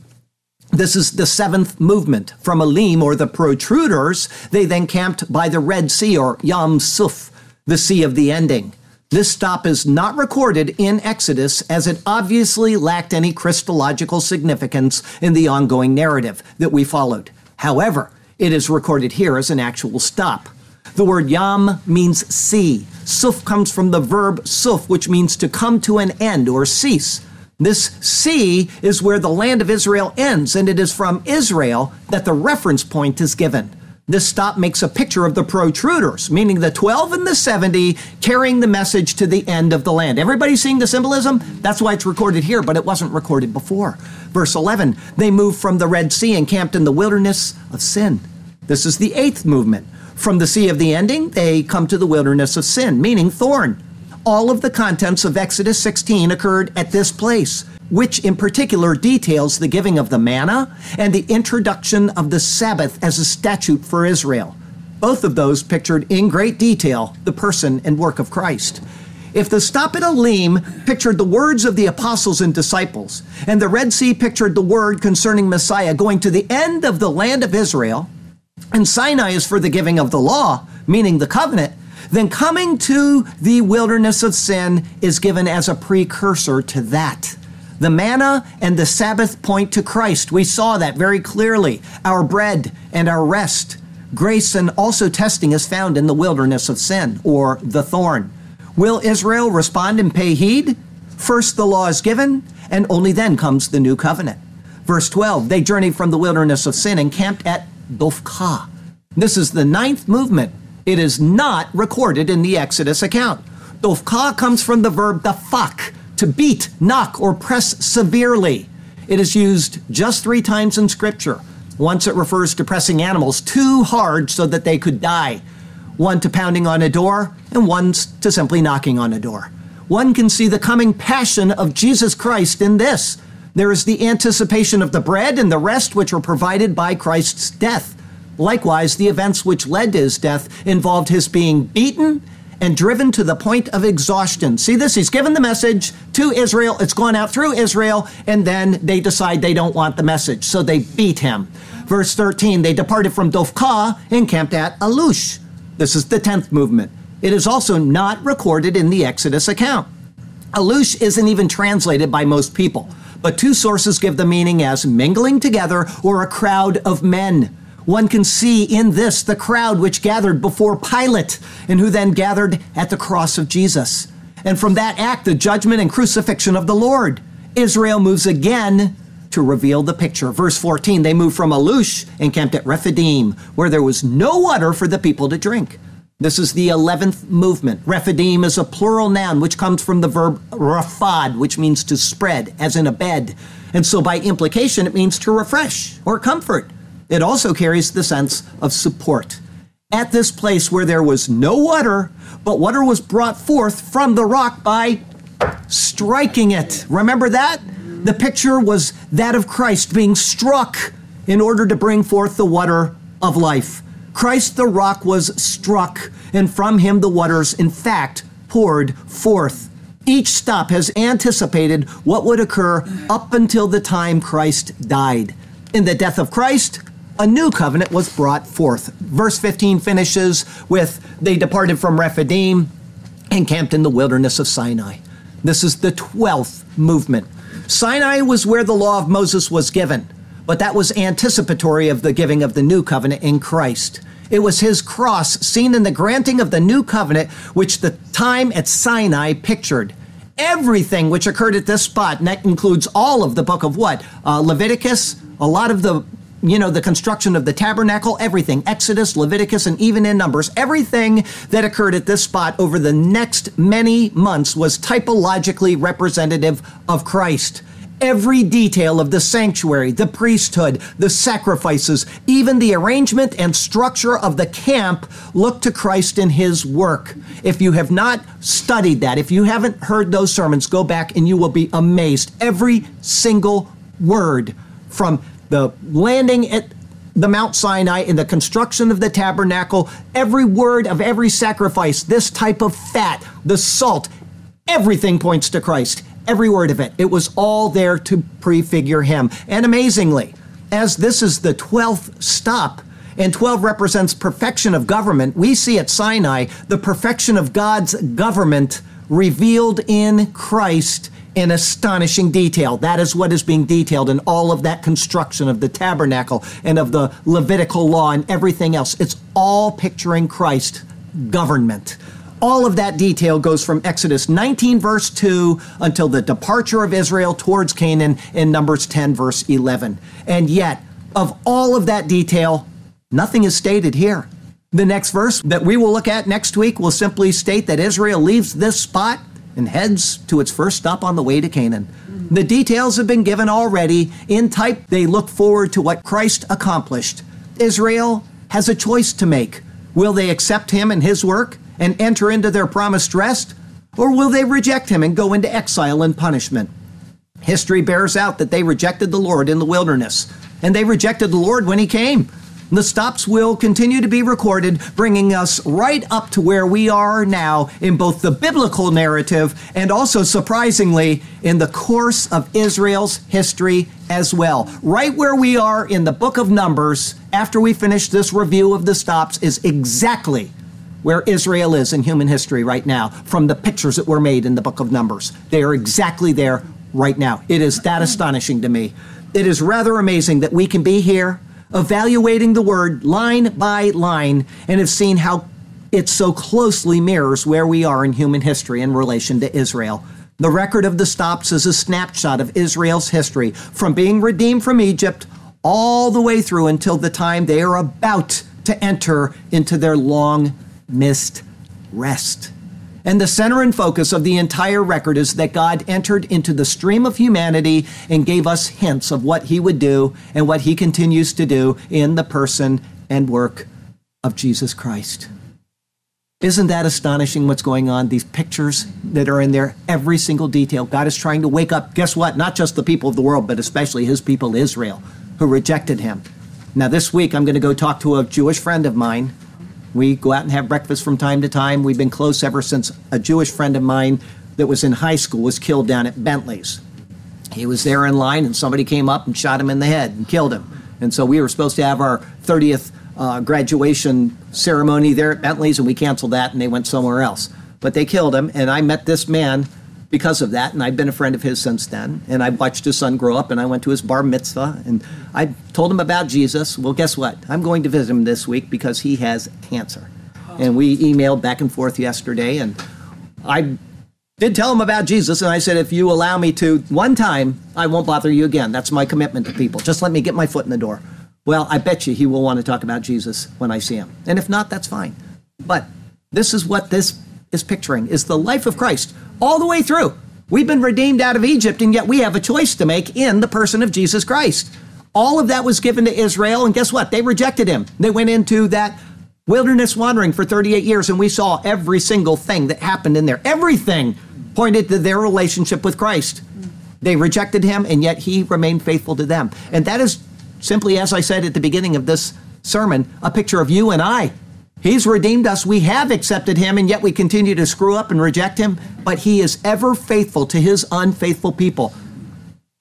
This is the seventh movement. From Elim, or the protruders, they then camped by the Red Sea, or Yam Suf, the sea of the ending. This stop is not recorded in Exodus as it obviously lacked any Christological significance in the ongoing narrative that we followed. However, it is recorded here as an actual stop. The word yam means sea. Suf comes from the verb suf, which means to come to an end or cease. This sea is where the land of Israel ends, and it is from Israel that the reference point is given. This stop makes a picture of the protruders, meaning the 12 and the 70 carrying the message to the end of the land. Everybody seeing the symbolism? That's why it's recorded here, but it wasn't recorded before. Verse 11, they moved from the Red Sea and camped in the wilderness of sin. This is the eighth movement. From the Sea of the Ending, they come to the wilderness of sin, meaning thorn. All of the contents of Exodus 16 occurred at this place which in particular details the giving of the manna and the introduction of the Sabbath as a statute for Israel. Both of those pictured in great detail the person and work of Christ. If the stop at Elim pictured the words of the apostles and disciples, and the Red Sea pictured the word concerning Messiah going to the end of the land of Israel, and Sinai is for the giving of the law, meaning the covenant, then coming to the wilderness of sin is given as a precursor to that. The manna and the Sabbath point to Christ. We saw that very clearly. Our bread and our rest. Grace and also testing is found in the wilderness of sin or the thorn. Will Israel respond and pay heed? First, the law is given, and only then comes the new covenant. Verse 12 They journeyed from the wilderness of sin and camped at Dophkah. This is the ninth movement. It is not recorded in the Exodus account. Dophkah comes from the verb dafak, to beat, knock, or press severely. It is used just three times in Scripture. Once it refers to pressing animals too hard so that they could die, one to pounding on a door, and one to simply knocking on a door. One can see the coming passion of Jesus Christ in this. There is the anticipation of the bread and the rest which were provided by Christ's death. Likewise, the events which led to his death involved his being beaten and driven to the point of exhaustion. See this? He's given the message to Israel. It's gone out through Israel, and then they decide they don't want the message. So they beat him. Verse 13, they departed from Dophkah and camped at Alush. This is the 10th movement. It is also not recorded in the Exodus account. Alush isn't even translated by most people, but two sources give the meaning as mingling together or a crowd of men. One can see in this the crowd which gathered before Pilate and who then gathered at the cross of Jesus. And from that act, the judgment and crucifixion of the Lord. Israel moves again to reveal the picture. Verse 14, they moved from Alush and camped at Rephidim, where there was no water for the people to drink. This is the 11th movement. Rephidim is a plural noun which comes from the verb rafad, which means to spread, as in a bed. And so by implication, it means to refresh or comfort. It also carries the sense of support. At this place where there was no water, but water was brought forth from the rock by striking it. Remember that? The picture was that of Christ being struck in order to bring forth the water of life. Christ the rock was struck, and from him the waters, in fact, poured forth. Each stop has anticipated what would occur up until the time Christ died. In the death of Christ, a new covenant was brought forth. Verse 15 finishes with they departed from Rephidim and camped in the wilderness of Sinai. This is the 12th movement. Sinai was where the law of Moses was given, but that was anticipatory of the giving of the new covenant in Christ. It was his cross seen in the granting of the new covenant, which the time at Sinai pictured. Everything which occurred at this spot, and that includes all of the book of what? Uh, Leviticus, a lot of the you know, the construction of the tabernacle, everything, Exodus, Leviticus, and even in Numbers, everything that occurred at this spot over the next many months was typologically representative of Christ. Every detail of the sanctuary, the priesthood, the sacrifices, even the arrangement and structure of the camp look to Christ in his work. If you have not studied that, if you haven't heard those sermons, go back and you will be amazed. Every single word from the landing at the Mount Sinai in the construction of the tabernacle, every word of every sacrifice, this type of fat, the salt, everything points to Christ. Every word of it. It was all there to prefigure him. And amazingly, as this is the 12th stop, and 12 represents perfection of government, we see at Sinai the perfection of God's government revealed in Christ in astonishing detail. That is what is being detailed in all of that construction of the tabernacle and of the Levitical law and everything else. It's all picturing Christ government. All of that detail goes from Exodus 19, verse 2, until the departure of Israel towards Canaan in Numbers 10, verse 11. And yet, of all of that detail, nothing is stated here. The next verse that we will look at next week will simply state that Israel leaves this spot and heads to its first stop on the way to Canaan. The details have been given already. In type, they look forward to what Christ accomplished. Israel has a choice to make. Will they accept him and his work and enter into their promised rest? Or will they reject him and go into exile and punishment? History bears out that they rejected the Lord in the wilderness, and they rejected the Lord when he came. The stops will continue to be recorded, bringing us right up to where we are now in both the biblical narrative and also, surprisingly, in the course of Israel's history as well. Right where we are in the book of Numbers, after we finish this review of the stops, is exactly where Israel is in human history right now from the pictures that were made in the book of Numbers. They are exactly there right now. It is that astonishing to me. It is rather amazing that we can be here evaluating the word line by line and have seen how it so closely mirrors where we are in human history in relation to Israel. The record of the stops is a snapshot of Israel's history from being redeemed from Egypt all the way through until the time they are about to enter into their long missed rest. And the center and focus of the entire record is that God entered into the stream of humanity and gave us hints of what he would do and what he continues to do in the person and work of Jesus Christ. Isn't that astonishing what's going on? These pictures that are in there, every single detail. God is trying to wake up, guess what? Not just the people of the world, but especially his people, Israel, who rejected him. Now, this week, I'm going to go talk to a Jewish friend of mine we go out and have breakfast from time to time. We've been close ever since a Jewish friend of mine that was in high school was killed down at Bentley's. He was there in line, and somebody came up and shot him in the head and killed him. And so we were supposed to have our 30th uh, graduation ceremony there at Bentley's, and we canceled that, and they went somewhere else. But they killed him, and I met this man because of that, and I've been a friend of his since then. And I watched his son grow up, and I went to his bar mitzvah, and I told him about Jesus. Well, guess what? I'm going to visit him this week because he has cancer. And we emailed back and forth yesterday, and I did tell him about Jesus, and I said, if you allow me to one time, I won't bother you again. That's my commitment to people. Just let me get my foot in the door. Well, I bet you he will want to talk about Jesus when I see him. And if not, that's fine. But this is what this is picturing is the life of Christ all the way through. We've been redeemed out of Egypt, and yet we have a choice to make in the person of Jesus Christ. All of that was given to Israel, and guess what? They rejected him. They went into that wilderness wandering for 38 years, and we saw every single thing that happened in there. Everything pointed to their relationship with Christ. They rejected him, and yet he remained faithful to them. And that is simply, as I said at the beginning of this sermon, a picture of you and I He's redeemed us. We have accepted him, and yet we continue to screw up and reject him. But he is ever faithful to his unfaithful people.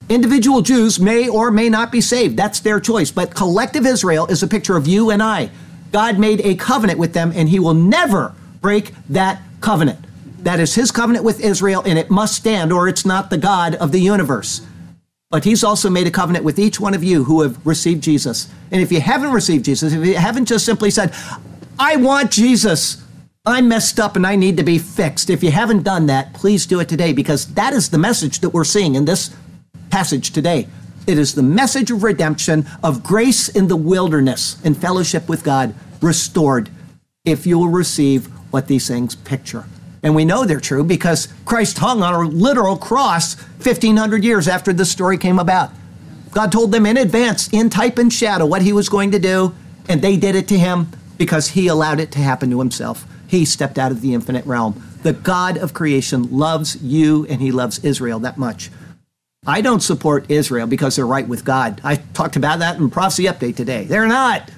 Individual Jews may or may not be saved. That's their choice. But collective Israel is a picture of you and I. God made a covenant with them, and he will never break that covenant. That is his covenant with Israel, and it must stand, or it's not the God of the universe. But he's also made a covenant with each one of you who have received Jesus. And if you haven't received Jesus, if you haven't just simply said, I want Jesus, I'm messed up and I need to be fixed. If you haven't done that, please do it today because that is the message that we're seeing in this passage today. It is the message of redemption, of grace in the wilderness and fellowship with God restored if you will receive what these things picture. And we know they're true because Christ hung on a literal cross 1500 years after this story came about. God told them in advance, in type and shadow, what he was going to do, and they did it to him because he allowed it to happen to himself. He stepped out of the infinite realm. The God of creation loves you and he loves Israel that much. I don't support Israel because they're right with God. I talked about that in Prophecy Update today. They're not.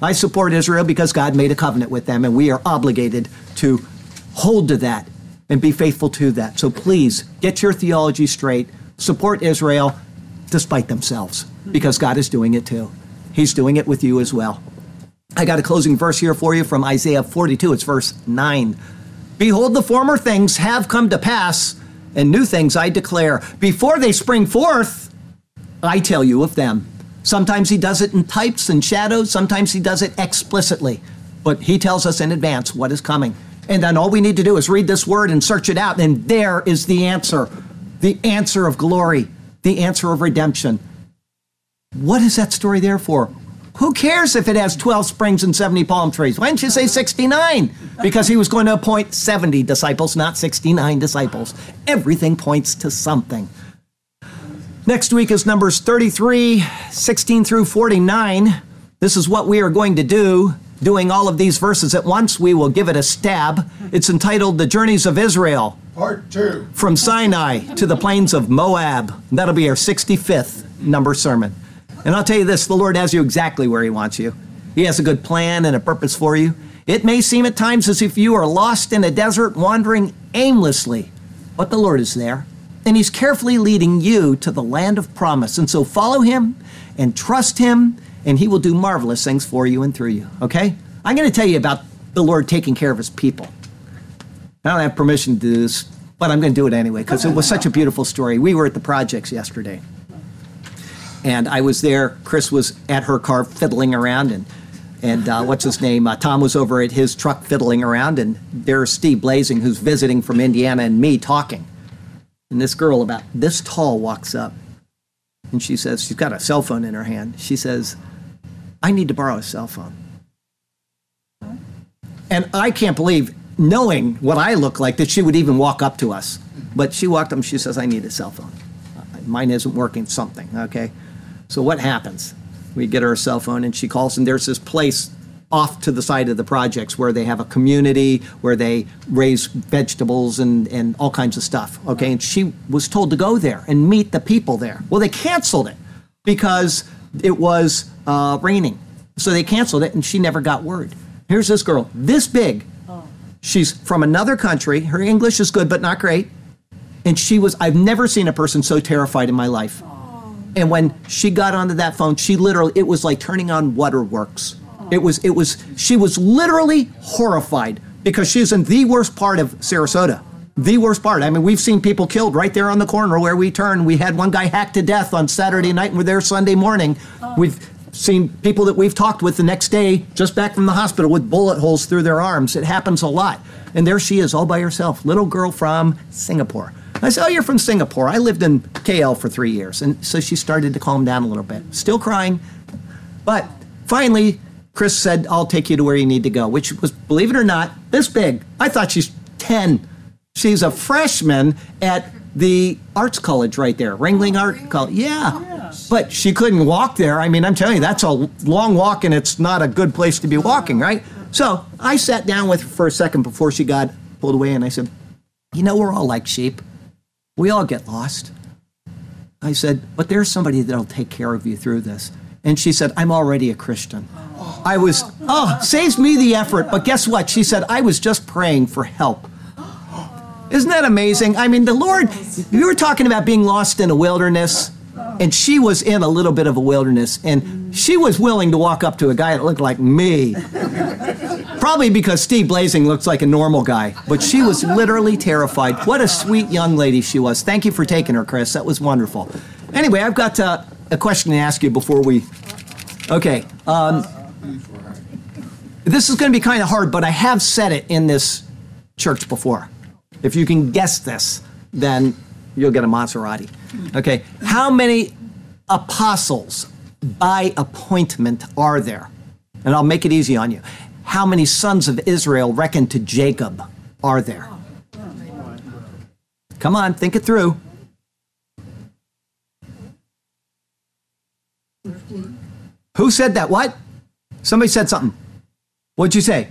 I support Israel because God made a covenant with them and we are obligated to hold to that and be faithful to that. So please get your theology straight. Support Israel despite themselves because God is doing it too. He's doing it with you as well. I got a closing verse here for you from Isaiah 42. It's verse 9. Behold, the former things have come to pass, and new things I declare. Before they spring forth, I tell you of them. Sometimes he does it in types and shadows, sometimes he does it explicitly, but he tells us in advance what is coming. And then all we need to do is read this word and search it out, and there is the answer the answer of glory, the answer of redemption. What is that story there for? Who cares if it has 12 springs and 70 palm trees? Why didn't you say 69? Because he was going to appoint 70 disciples, not 69 disciples. Everything points to something. Next week is Numbers 33, 16 through 49. This is what we are going to do. Doing all of these verses at once, we will give it a stab. It's entitled The Journeys of Israel. Part two. From Sinai to the plains of Moab. That'll be our 65th number sermon. And I'll tell you this the Lord has you exactly where He wants you. He has a good plan and a purpose for you. It may seem at times as if you are lost in a desert wandering aimlessly, but the Lord is there. And He's carefully leading you to the land of promise. And so follow Him and trust Him, and He will do marvelous things for you and through you. Okay? I'm going to tell you about the Lord taking care of His people. I don't have permission to do this, but I'm going to do it anyway because it was such a beautiful story. We were at the projects yesterday and I was there. Chris was at her car fiddling around, and and uh, what's his name? Uh, Tom was over at his truck fiddling around, and there's Steve Blazing, who's visiting from Indiana, and me talking. And this girl about this tall walks up, and she says she's got a cell phone in her hand. She says, "I need to borrow a cell phone." And I can't believe, knowing what I look like, that she would even walk up to us. But she walked up and she says, I need a cell phone. Mine isn't working, something, okay? So what happens? We get her a cell phone and she calls, and there's this place off to the side of the projects where they have a community where they raise vegetables and, and all kinds of stuff. Okay, and she was told to go there and meet the people there. Well, they canceled it because it was uh, raining. So they canceled it and she never got word. Here's this girl, this big. She's from another country. Her English is good, but not great. And she was, I've never seen a person so terrified in my life. And when she got onto that phone, she literally, it was like turning on waterworks. It was, it was, she was literally horrified because she's in the worst part of Sarasota. The worst part. I mean, we've seen people killed right there on the corner where we turn. We had one guy hacked to death on Saturday night and we're there Sunday morning. We've seen people that we've talked with the next day just back from the hospital with bullet holes through their arms. It happens a lot. And there she is all by herself, little girl from Singapore. I said, Oh, you're from Singapore. I lived in KL for three years. And so she started to calm down a little bit. Still crying. But finally, Chris said, I'll take you to where you need to go, which was, believe it or not, this big. I thought she's 10. She's a freshman at the arts college right there, Ringling Art College. Yeah. But she couldn't walk there. I mean, I'm telling you, that's a long walk and it's not a good place to be walking, right? So I sat down with her for a second before she got pulled away and I said, You know, we're all like sheep. We all get lost. I said, But there's somebody that'll take care of you through this. And she said, I'm already a Christian. I was, oh, saves me the effort. But guess what? She said, I was just praying for help. Isn't that amazing? I mean, the Lord, you were talking about being lost in a wilderness, and she was in a little bit of a wilderness, and she was willing to walk up to a guy that looked like me. *laughs* Probably because Steve Blazing looks like a normal guy, but she was literally terrified. What a sweet young lady she was. Thank you for taking her, Chris. That was wonderful. Anyway, I've got uh, a question to ask you before we. Okay. Um, this is going to be kind of hard, but I have said it in this church before. If you can guess this, then you'll get a Maserati. Okay. How many apostles by appointment are there? And I'll make it easy on you how many sons of Israel reckoned to Jacob are there? Come on, think it through. Who said that? What? Somebody said something. What'd you say?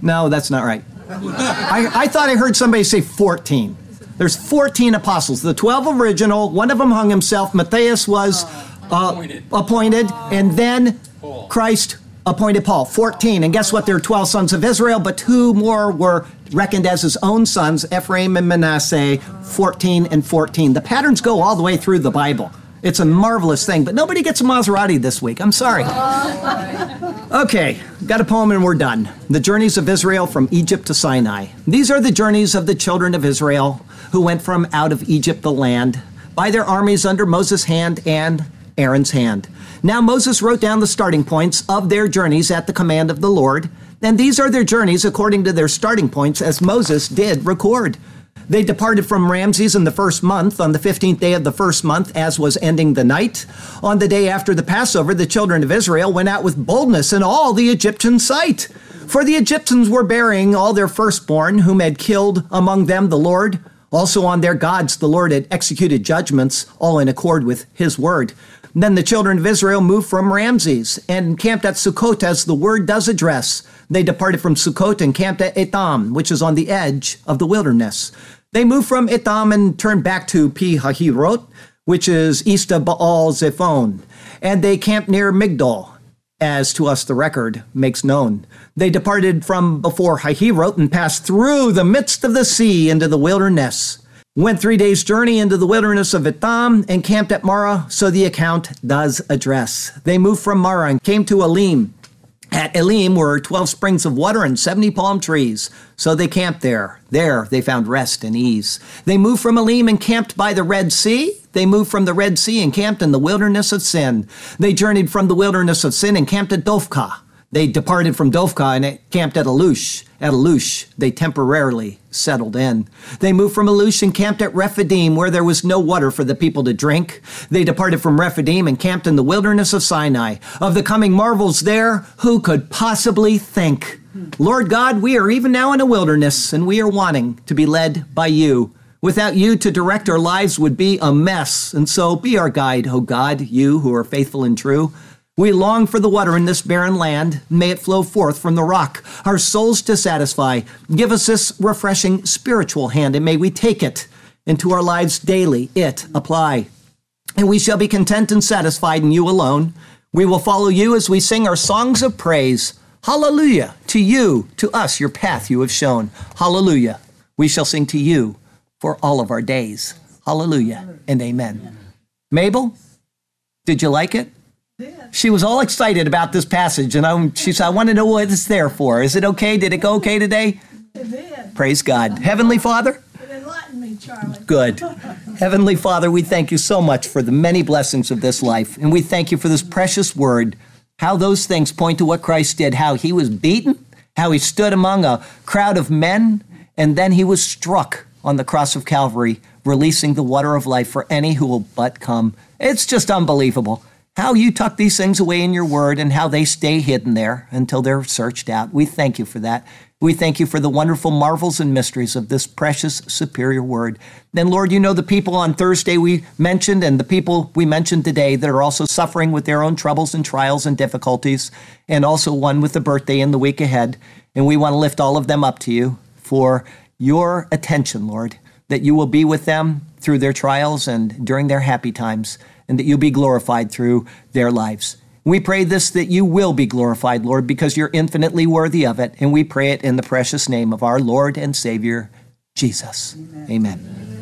No, that's not right. I, I thought I heard somebody say 14. There's 14 apostles. The 12 original, one of them hung himself. Matthias was uh, appointed. appointed, and then Christ appointed Paul, 14. And guess what? There are 12 sons of Israel, but two more were reckoned as his own sons, Ephraim and Manasseh, 14 and 14. The patterns go all the way through the Bible. It's a marvelous thing, but nobody gets a Maserati this week. I'm sorry. *laughs* Okay, got a poem and we're done. The journeys of Israel from Egypt to Sinai. These are the journeys of the children of Israel who went from out of Egypt the land by their armies under Moses' hand and Aaron's hand. Now Moses wrote down the starting points of their journeys at the command of the Lord, and these are their journeys according to their starting points as Moses did record. They departed from Ramses in the first month, on the 15th day of the first month, as was ending the night. On the day after the Passover, the children of Israel went out with boldness in all the Egyptian sight. For the Egyptians were burying all their firstborn, whom had killed among them the Lord. Also on their gods, the Lord had executed judgments, all in accord with his word. Then the children of Israel moved from Ramses and camped at Sukkot, as the word does address. They departed from Sukkot and camped at Etam, which is on the edge of the wilderness. They moved from Etam and turned back to Pi Hahirot, which is east of Baal Zephon. And they camped near Migdol, as to us the record makes known. They departed from before Hahirot and passed through the midst of the sea into the wilderness went three days' journey into the wilderness of Etam and camped at Marah, so the account does address. They moved from Marah and came to Elim. At Elim were 12 springs of water and 70 palm trees, so they camped there. There they found rest and ease. They moved from Elim and camped by the Red Sea. They moved from the Red Sea and camped in the wilderness of Sin. They journeyed from the wilderness of Sin and camped at Dophkah. They departed from Dophkah and camped at Alush. At Alush, they temporarily settled in. They moved from Alush and camped at Rephidim, where there was no water for the people to drink. They departed from Rephidim and camped in the wilderness of Sinai. Of the coming marvels there, who could possibly think? Lord God, we are even now in a wilderness, and we are wanting to be led by you. Without you to direct our lives would be a mess. And so be our guide, O God, you who are faithful and true. We long for the water in this barren land. May it flow forth from the rock, our souls to satisfy. Give us this refreshing spiritual hand, and may we take it into our lives daily, it apply. And we shall be content and satisfied in you alone. We will follow you as we sing our songs of praise. Hallelujah to you, to us, your path you have shown. Hallelujah. We shall sing to you for all of our days. Hallelujah and amen. Mabel, did you like it? She was all excited about this passage, and I, she said, I want to know what it's there for. Is it okay? Did it go okay today? It did. Praise God. Heavenly Father? It enlightened me, Charlie. Good. Heavenly Father, we thank you so much for the many blessings of this life, and we thank you for this precious word, how those things point to what Christ did, how he was beaten, how he stood among a crowd of men, and then he was struck on the cross of Calvary, releasing the water of life for any who will but come. It's just unbelievable how you tuck these things away in your word and how they stay hidden there until they're searched out. We thank you for that. We thank you for the wonderful marvels and mysteries of this precious, superior word. Then, Lord, you know the people on Thursday we mentioned and the people we mentioned today that are also suffering with their own troubles and trials and difficulties, and also one with the birthday in the week ahead. And we want to lift all of them up to you for your attention, Lord, that you will be with them through their trials and during their happy times and that you'll be glorified through their lives. We pray this that you will be glorified, Lord, because you're infinitely worthy of it. And we pray it in the precious name of our Lord and Savior, Jesus. Amen. Amen.